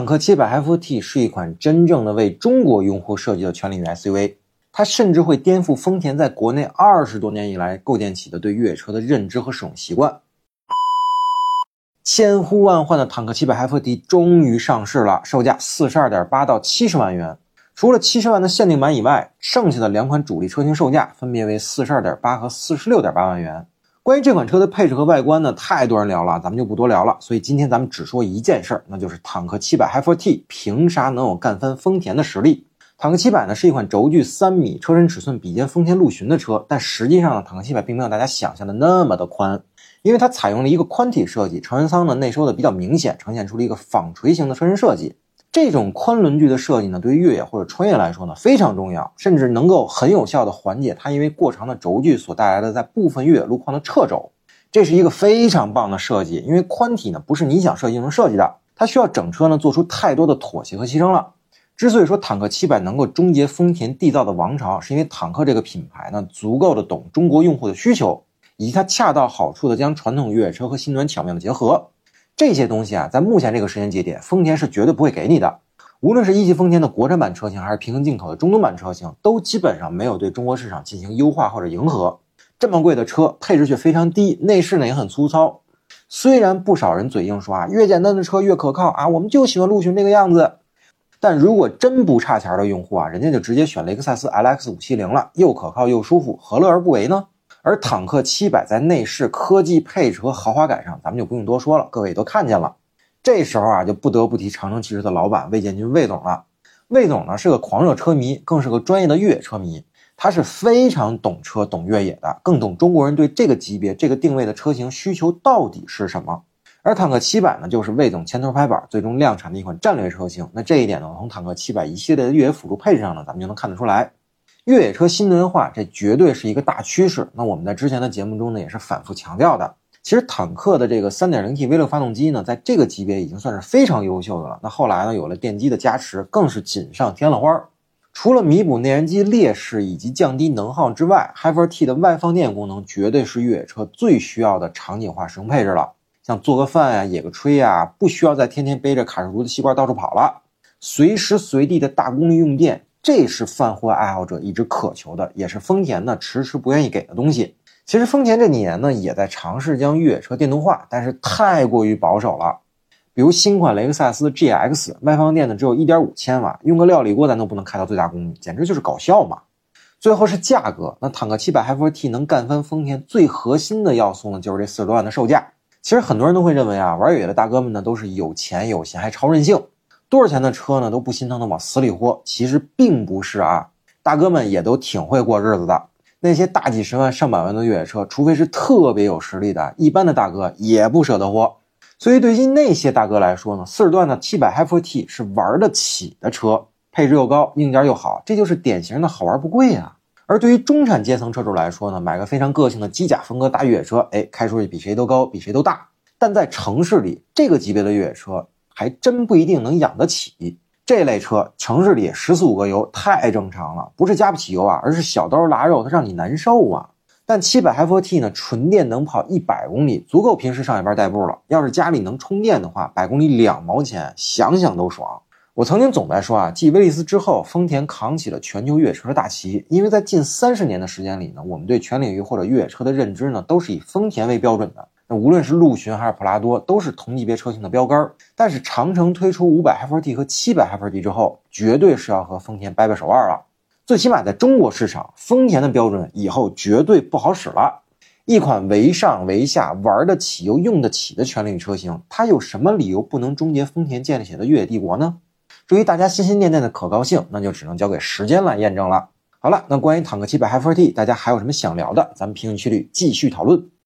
坦克700 FT 是一款真正的为中国用户设计的全领域 SUV，它甚至会颠覆丰田在国内二十多年以来构建起的对越野车的认知和使用习惯。千呼万唤的坦克700 FT 终于上市了，售价四十二点八到七十万元。除了七十万的限定版以外，剩下的两款主力车型售价分别为四十二点八和四十六点八万元。关于这款车的配置和外观呢，太多人聊了，咱们就不多聊了。所以今天咱们只说一件事儿，那就是坦克700 Hi4T 凭啥能有干翻丰田的实力？坦克700呢是一款轴距三米、车身尺寸比肩丰田陆巡的车，但实际上呢，坦克700并没有大家想象的那么的宽，因为它采用了一个宽体设计，成人舱呢内收的比较明显，呈现出了一个纺锤形的车身设计。这种宽轮距的设计呢，对于越野或者穿越来说呢非常重要，甚至能够很有效的缓解它因为过长的轴距所带来的在部分越野路况的侧轴。这是一个非常棒的设计，因为宽体呢不是你想设计就能设计的，它需要整车呢做出太多的妥协和牺牲了。之所以说坦克700能够终结丰田缔造的王朝，是因为坦克这个品牌呢足够的懂中国用户的需求，以及它恰到好处的将传统越野车和新能源巧妙的结合。这些东西啊，在目前这个时间节点，丰田是绝对不会给你的。无论是一汽丰田的国产版车型，还是平行进口的中东版车型，都基本上没有对中国市场进行优化或者迎合。这么贵的车，配置却非常低，内饰呢也很粗糙。虽然不少人嘴硬说啊，越简单的车越可靠啊，我们就喜欢陆巡这个样子。但如果真不差钱的用户啊，人家就直接选雷克萨斯 LX 五七零了，又可靠又舒服，何乐而不为呢？而坦克七百在内饰、科技配置和豪华感上，咱们就不用多说了，各位也都看见了。这时候啊，就不得不提长城汽车的老板魏建军魏总了。魏总呢是个狂热车迷，更是个专业的越野车迷，他是非常懂车、懂越野的，更懂中国人对这个级别、这个定位的车型需求到底是什么。而坦克七百呢，就是魏总牵头拍板，最终量产的一款战略车型。那这一点呢，从坦克七百一系列的越野辅助配置上呢，咱们就能看得出来。越野车新能源化，这绝对是一个大趋势。那我们在之前的节目中呢，也是反复强调的。其实坦克的这个 3.0T V6 发动机呢，在这个级别已经算是非常优秀的了。那后来呢，有了电机的加持，更是锦上添了花。除了弥补内燃机劣势以及降低能耗之外，Hyper T 的外放电功能绝对是越野车最需要的场景化使用配置了。像做个饭呀、野个炊呀，不需要再天天背着卡式炉的吸管到处跑了，随时随地的大功率用电。这是饭货爱好者一直渴求的，也是丰田呢迟迟不愿意给的东西。其实丰田这几年呢也在尝试将越野车电动化，但是太过于保守了。比如新款雷克萨斯 GX 外放电呢只有一点五千瓦，用个料理锅咱都不能开到最大功率，简直就是搞笑嘛。最后是价格，那坦克七百 Hi4T 能干翻丰田最核心的要素呢，就是这四十多万的售价。其实很多人都会认为啊，玩越野的大哥们呢都是有钱有闲还超任性。多少钱的车呢？都不心疼的往死里豁。其实并不是啊，大哥们也都挺会过日子的。那些大几十万、上百万的越野车，除非是特别有实力的，一般的大哥也不舍得豁。所以对于那些大哥来说呢，四十多万的七百 Hi4T 是玩得起的车，配置又高，硬件又好，这就是典型的好玩不贵啊。而对于中产阶层车主来说呢，买个非常个性的机甲风格大越野车，哎，开出去比谁都高，比谁都大。但在城市里，这个级别的越野车。还真不一定能养得起这类车，城市里十四五个油太正常了，不是加不起油啊，而是小刀拉肉，它让你难受啊。但七百 Hi4T 呢，纯电能跑一百公里，足够平时上下班代步了。要是家里能充电的话，百公里两毛钱，想想都爽。我曾经总在说啊，继威利斯之后，丰田扛起了全球越野车的大旗，因为在近三十年的时间里呢，我们对全领域或者越野车的认知呢，都是以丰田为标准的。那无论是陆巡还是普拉多，都是同级别车型的标杆。但是长城推出五百 Hi4T 和七百 Hi4T 之后，绝对是要和丰田掰掰手腕了。最起码在中国市场，丰田的标准以后绝对不好使了。一款为上为下、玩得起又用得起的全领域车型，它有什么理由不能终结丰田建立起的越野帝国呢？至于大家心心念念的可靠性，那就只能交给时间来验证了。好了，那关于坦克七百 Hi4T，大家还有什么想聊的？咱们评论区里继续讨论。